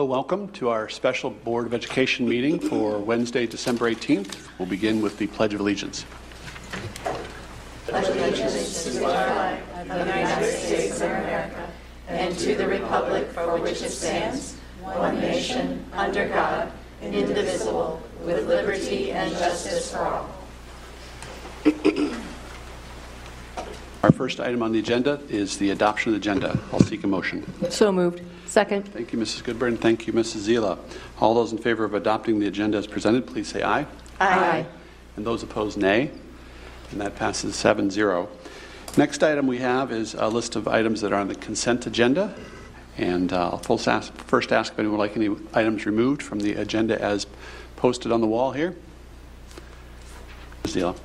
Welcome to our special Board of Education meeting for Wednesday, December 18th. We'll begin with the Pledge of Allegiance. Pledge of Allegiance is the United States of America and to the republic for which it stands, one nation, under God, indivisible, with liberty and justice for all. Our first item on the agenda is the adoption of the agenda. I'll seek a motion. So moved. Second. Thank you, Mrs. Goodburn. Thank you, Mrs. Zila. All those in favor of adopting the agenda as presented, please say aye. Aye. And those opposed, nay. And that passes 7 0. Next item we have is a list of items that are on the consent agenda. And uh, I'll first ask, first ask if anyone would like any items removed from the agenda as posted on the wall here. Ms. Zila.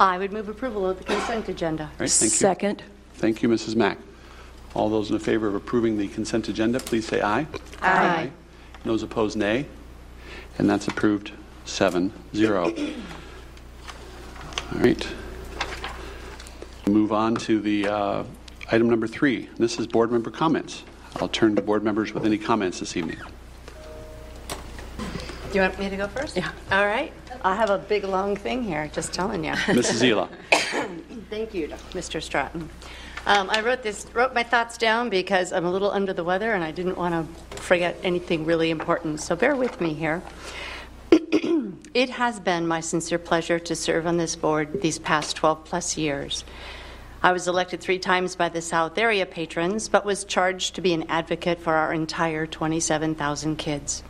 All I would move approval of the consent agenda. right, thank you. Second. Thank you, Mrs. Mack. All those in favor of approving the consent agenda, please say aye. Aye. Those opposed, nay. And that's approved 7 0. All right. Move on to the uh, item number three. This is board member comments. I'll turn to board members with any comments this evening. Do you want me to go first? Yeah. All right. I have a big, long thing here, just telling you. Mrs. Zila. Thank you, Mr. Stratton. Um, I wrote this, wrote my thoughts down because I'm a little under the weather and I didn't want to forget anything really important. So bear with me here. it has been my sincere pleasure to serve on this board these past 12 plus years. I was elected three times by the South Area patrons, but was charged to be an advocate for our entire 27,000 kids.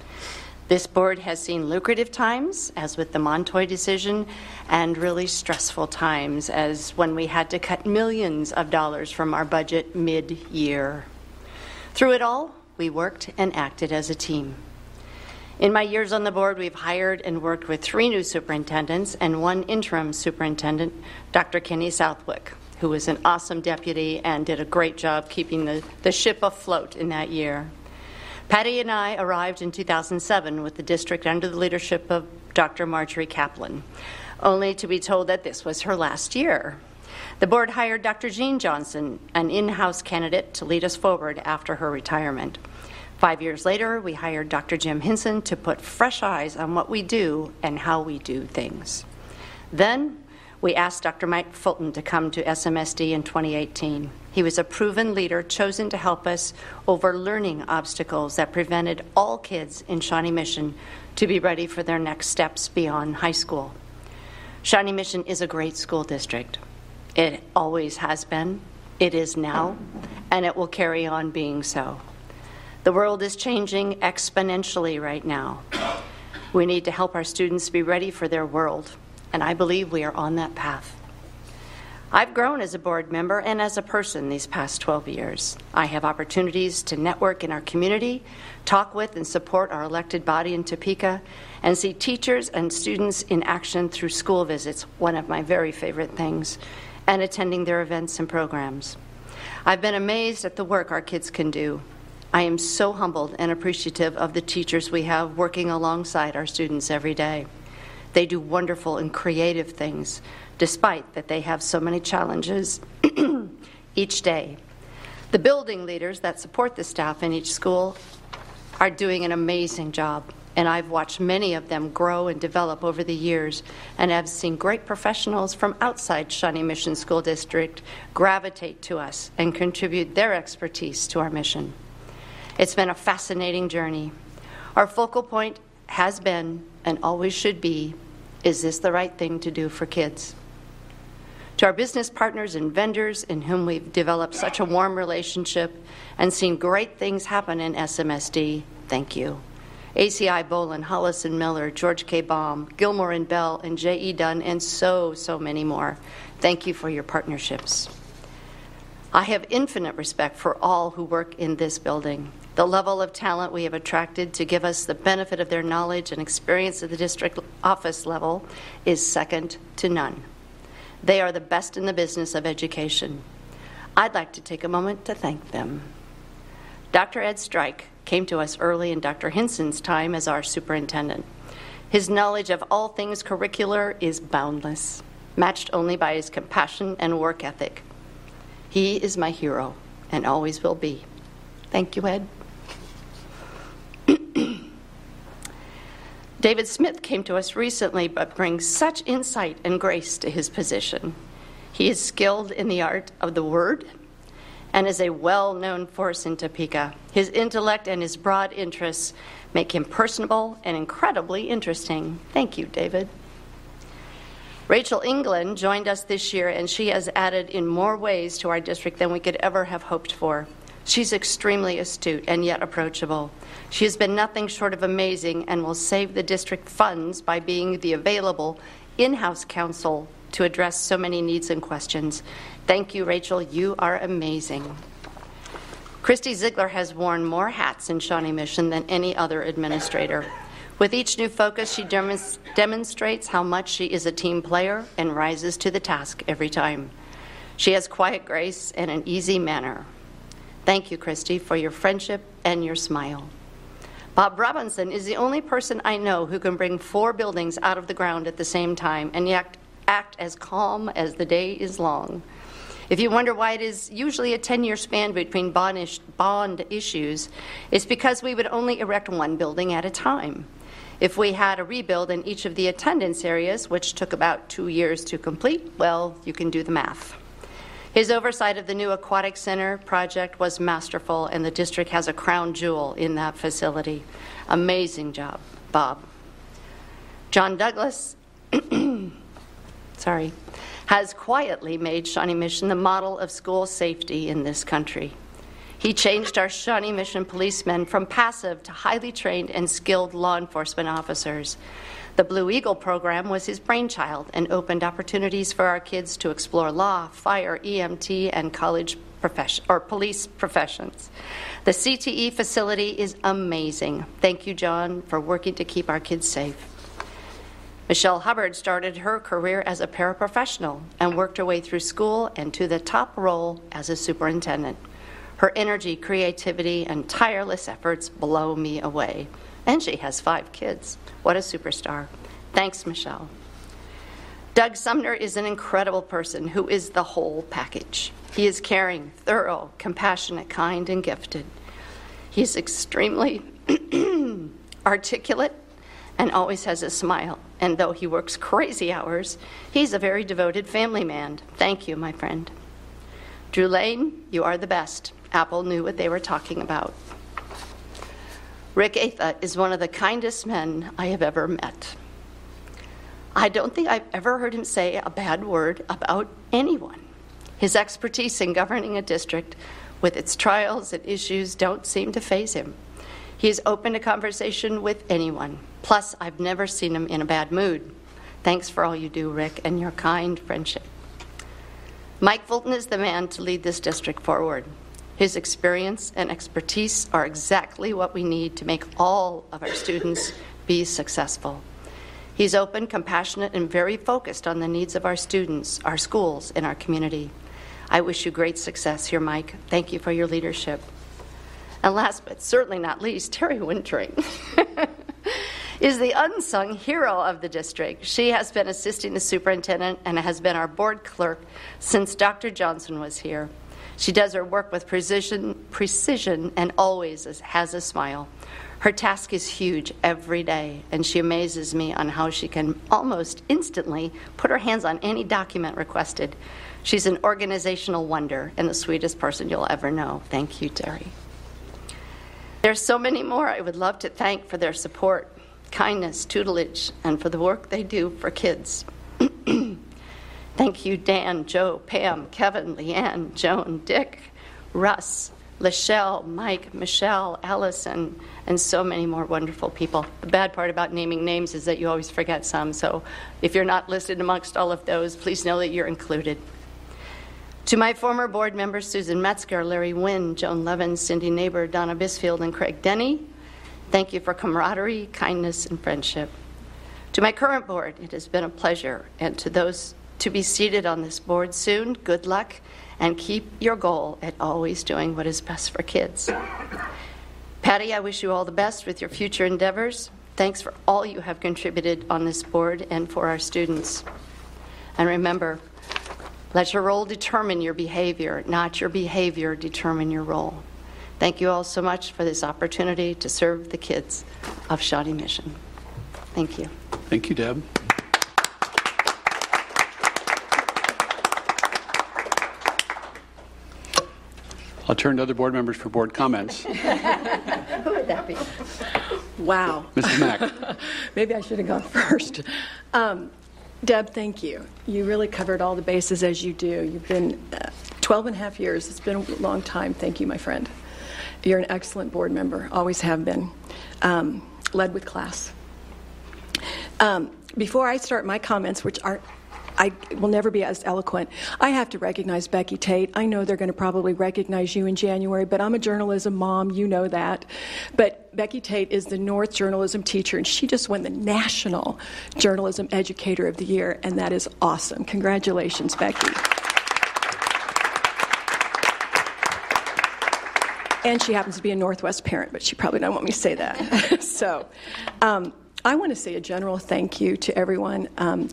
This board has seen lucrative times, as with the Montoy decision, and really stressful times, as when we had to cut millions of dollars from our budget mid year. Through it all, we worked and acted as a team. In my years on the board, we've hired and worked with three new superintendents and one interim superintendent, Dr. Kenny Southwick, who was an awesome deputy and did a great job keeping the, the ship afloat in that year. Patty and I arrived in 2007 with the district under the leadership of Dr. Marjorie Kaplan, only to be told that this was her last year. The board hired Dr. Gene Johnson, an in house candidate, to lead us forward after her retirement. Five years later, we hired Dr. Jim Hinson to put fresh eyes on what we do and how we do things. Then we asked Dr. Mike Fulton to come to SMSD in 2018. He was a proven leader chosen to help us over learning obstacles that prevented all kids in Shawnee Mission to be ready for their next steps beyond high school. Shawnee Mission is a great school district. It always has been, it is now, and it will carry on being so. The world is changing exponentially right now. We need to help our students be ready for their world, and I believe we are on that path. I've grown as a board member and as a person these past 12 years. I have opportunities to network in our community, talk with and support our elected body in Topeka, and see teachers and students in action through school visits, one of my very favorite things, and attending their events and programs. I've been amazed at the work our kids can do. I am so humbled and appreciative of the teachers we have working alongside our students every day. They do wonderful and creative things, despite that they have so many challenges each day. The building leaders that support the staff in each school are doing an amazing job, and I've watched many of them grow and develop over the years and have seen great professionals from outside Shawnee Mission School District gravitate to us and contribute their expertise to our mission. It's been a fascinating journey. Our focal point has been and always should be is this the right thing to do for kids? To our business partners and vendors in whom we've developed such a warm relationship and seen great things happen in SMSD, thank you. ACI Boland, Hollis and Miller, George K. Baum, Gilmore and Bell, and J.E. Dunn, and so, so many more. Thank you for your partnerships. I have infinite respect for all who work in this building. The level of talent we have attracted to give us the benefit of their knowledge and experience at the district office level is second to none. They are the best in the business of education. I'd like to take a moment to thank them. Dr. Ed Strike came to us early in Dr. Hinson's time as our superintendent. His knowledge of all things curricular is boundless, matched only by his compassion and work ethic. He is my hero and always will be. Thank you, Ed. David Smith came to us recently, but brings such insight and grace to his position. He is skilled in the art of the word and is a well known force in Topeka. His intellect and his broad interests make him personable and incredibly interesting. Thank you, David. Rachel England joined us this year, and she has added in more ways to our district than we could ever have hoped for. She's extremely astute and yet approachable. She has been nothing short of amazing and will save the district funds by being the available in house counsel to address so many needs and questions. Thank you, Rachel. You are amazing. Christy Ziegler has worn more hats in Shawnee Mission than any other administrator. With each new focus, she demonst- demonstrates how much she is a team player and rises to the task every time. She has quiet grace and an easy manner. Thank you, Christy, for your friendship and your smile. Bob Robinson is the only person I know who can bring four buildings out of the ground at the same time and yet act as calm as the day is long. If you wonder why it is usually a 10 year span between bond, bond issues, it's because we would only erect one building at a time. If we had a rebuild in each of the attendance areas, which took about two years to complete, well, you can do the math. His oversight of the new Aquatic Center project was masterful, and the district has a crown jewel in that facility. Amazing job, Bob. John Douglas, sorry, has quietly made Shawnee Mission the model of school safety in this country. He changed our Shawnee Mission policemen from passive to highly trained and skilled law enforcement officers. The Blue Eagle program was his brainchild and opened opportunities for our kids to explore law, fire, EMT, and college profession or police professions. The CTE facility is amazing. Thank you, John, for working to keep our kids safe. Michelle Hubbard started her career as a paraprofessional and worked her way through school and to the top role as a superintendent. Her energy, creativity, and tireless efforts blow me away. And she has five kids. What a superstar. Thanks, Michelle. Doug Sumner is an incredible person who is the whole package. He is caring, thorough, compassionate, kind, and gifted. He's extremely articulate and always has a smile. And though he works crazy hours, he's a very devoted family man. Thank you, my friend. Drew Lane, you are the best. Apple knew what they were talking about. Rick Atha is one of the kindest men I have ever met. I don't think I've ever heard him say a bad word about anyone. His expertise in governing a district with its trials and issues don't seem to faze him. He is open to conversation with anyone. Plus, I've never seen him in a bad mood. Thanks for all you do, Rick, and your kind friendship. Mike Fulton is the man to lead this district forward. His experience and expertise are exactly what we need to make all of our students be successful. He's open, compassionate, and very focused on the needs of our students, our schools, and our community. I wish you great success here, Mike. Thank you for your leadership. And last but certainly not least, Terry Wintering is the unsung hero of the district. She has been assisting the superintendent and has been our board clerk since Dr. Johnson was here. She does her work with precision, precision and always has a smile. Her task is huge every day, and she amazes me on how she can almost instantly put her hands on any document requested. She's an organizational wonder and the sweetest person you'll ever know. Thank you, Terry. There's so many more I would love to thank for their support, kindness, tutelage, and for the work they do for kids. thank you, Dan, Joe, Pam, Kevin, Leanne, Joan, Dick, Russ, Lachelle, Mike, Michelle, Allison, and so many more wonderful people. The bad part about naming names is that you always forget some, so if you're not listed amongst all of those, please know that you're included. To my former board members, Susan Metzger, Larry Wynn, Joan Levin, Cindy Neighbor, Donna Bisfield, and Craig Denny, thank you for camaraderie, kindness, and friendship. To my current board, it has been a pleasure. And to those to be seated on this board soon, good luck and keep your goal at always doing what is best for kids. Patty, I wish you all the best with your future endeavors. Thanks for all you have contributed on this board and for our students. And remember, let your role determine your behavior, not your behavior determine your role. Thank you all so much for this opportunity to serve the kids of Shawnee Mission. Thank you. Thank you, Deb. I'll turn to other board members for board comments. Who would that be? Wow. Mrs. Mack. Maybe I should have gone first. Um, Deb, thank you. You really covered all the bases as you do. You've been uh, 12 and a half years. It's been a long time. Thank you, my friend. You're an excellent board member, always have been. Um, led with class. Um, before I start my comments, which are I will never be as eloquent. I have to recognize Becky Tate. I know they're going to probably recognize you in January, but I'm a journalism mom. You know that. But Becky Tate is the North Journalism teacher, and she just won the National Journalism Educator of the Year, and that is awesome. Congratulations, Becky. And she happens to be a Northwest parent, but she probably doesn't want me to say that. so, um, I want to say a general thank you to everyone. Um,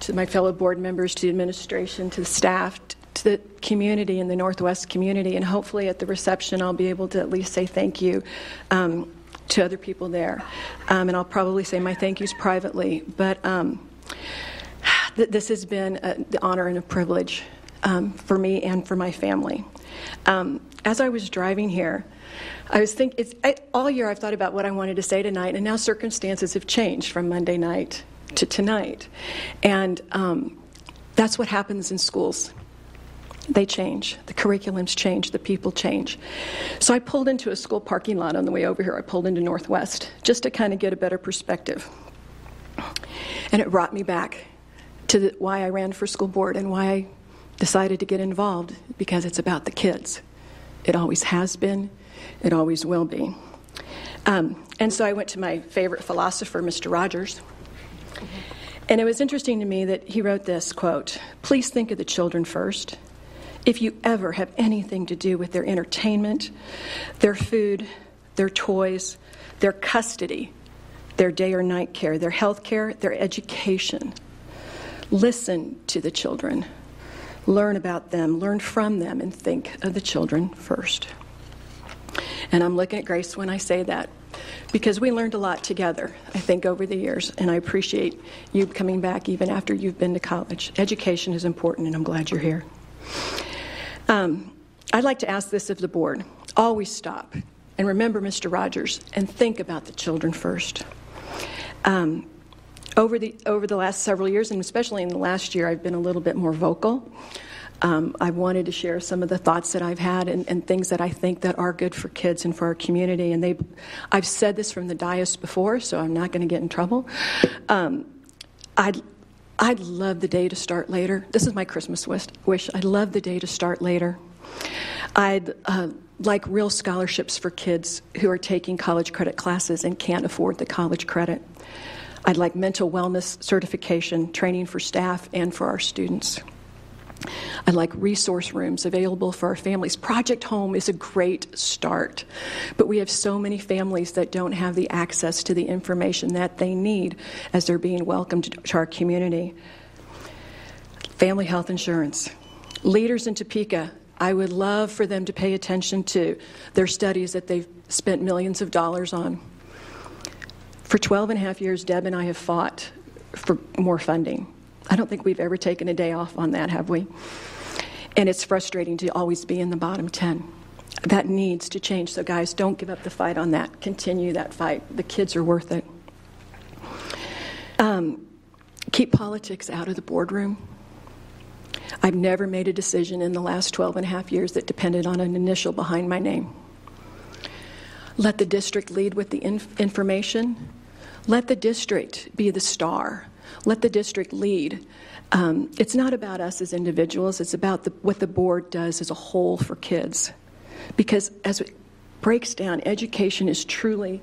to my fellow board members, to the administration, to the staff, to the community in the Northwest community, and hopefully at the reception I'll be able to at least say thank you um, to other people there. Um, and I'll probably say my thank yous privately, but um, th- this has been a, the honor and a privilege um, for me and for my family. Um, as I was driving here, I was thinking, all year I've thought about what I wanted to say tonight, and now circumstances have changed from Monday night to tonight. And um, that's what happens in schools. They change. The curriculums change. The people change. So I pulled into a school parking lot on the way over here. I pulled into Northwest just to kind of get a better perspective. And it brought me back to the, why I ran for school board and why I decided to get involved because it's about the kids. It always has been, it always will be. Um, and so I went to my favorite philosopher, Mr. Rogers. And it was interesting to me that he wrote this quote Please think of the children first. If you ever have anything to do with their entertainment, their food, their toys, their custody, their day or night care, their health care, their education, listen to the children. Learn about them, learn from them, and think of the children first. And I'm looking at Grace when I say that because we learned a lot together, I think, over the years, and I appreciate you coming back even after you've been to college. Education is important, and I'm glad you're here. Um, I'd like to ask this of the board always stop and remember Mr. Rogers and think about the children first. Um, over the over the last several years, and especially in the last year, I've been a little bit more vocal um, I wanted to share some of the thoughts that I've had and, and, things that I think that are good for kids and for our community. And they, I've said this from the dais before, so I'm not going to get in trouble. Um, I'd, I'd love the day to start later. This is my Christmas wish. I'd love the day to start later. I'd uh, like real scholarships for kids who are taking college credit classes and can't afford the college credit. I'd like mental wellness certification, training for staff and for our students. I like resource rooms available for our families. Project Home is a great start, but we have so many families that don't have the access to the information that they need as they're being welcomed to our community. Family health insurance. Leaders in Topeka, I would love for them to pay attention to their studies that they've spent millions of dollars on. For 12 and a half years, Deb and I have fought for more funding. I don't think we've ever taken a day off on that, have we? And it's frustrating to always be in the bottom 10. That needs to change. So, guys, don't give up the fight on that. Continue that fight. The kids are worth it. Um, keep politics out of the boardroom. I've never made a decision in the last 12 and a half years that depended on an initial behind my name. Let the district lead with the inf- information. Let the district be the star. Let the district lead. Um, it's not about us as individuals, it's about the, what the board does as a whole for kids. Because as it breaks down, education is truly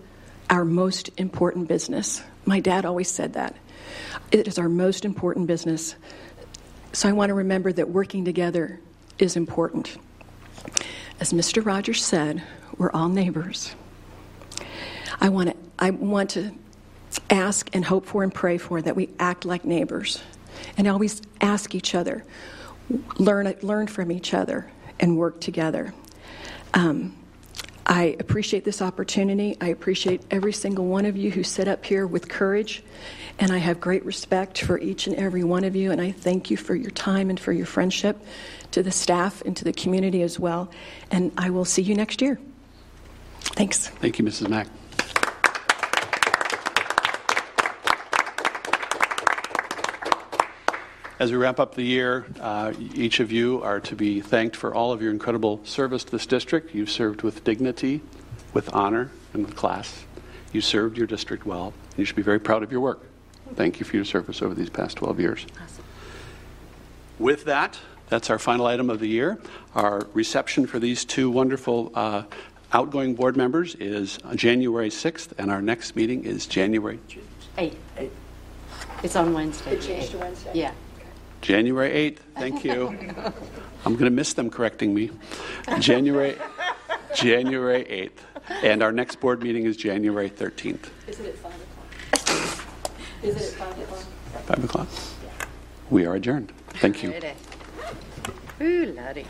our most important business. My dad always said that. It is our most important business. So I want to remember that working together is important. As Mr. Rogers said, we're all neighbors. I want to, I want to ask and hope for and pray for that we act like neighbors and always ask each other, learn, learn from each other, and work together. Um, I appreciate this opportunity. I appreciate every single one of you who sit up here with courage. And I have great respect for each and every one of you. And I thank you for your time and for your friendship to the staff and to the community as well. And I will see you next year. Thanks. Thank you, Mrs. Mack. As we wrap up the year, uh, each of you are to be thanked for all of your incredible service to this district. You've served with dignity, with honor, and with class. You served your district well. You should be very proud of your work. Thank you for your service over these past 12 years. With that, that's our final item of the year. Our reception for these two wonderful uh, outgoing board members is January 6th, and our next meeting is January 8th. It's on Wednesday. It changed to Wednesday? Yeah. January 8th. Thank you. I'm going to miss them correcting me. January January 8th. And our next board meeting is January 13th. Is it at 5 o'clock? Is it at 5 o'clock? 5 o'clock. We are adjourned. Thank you. Ooh, lordy.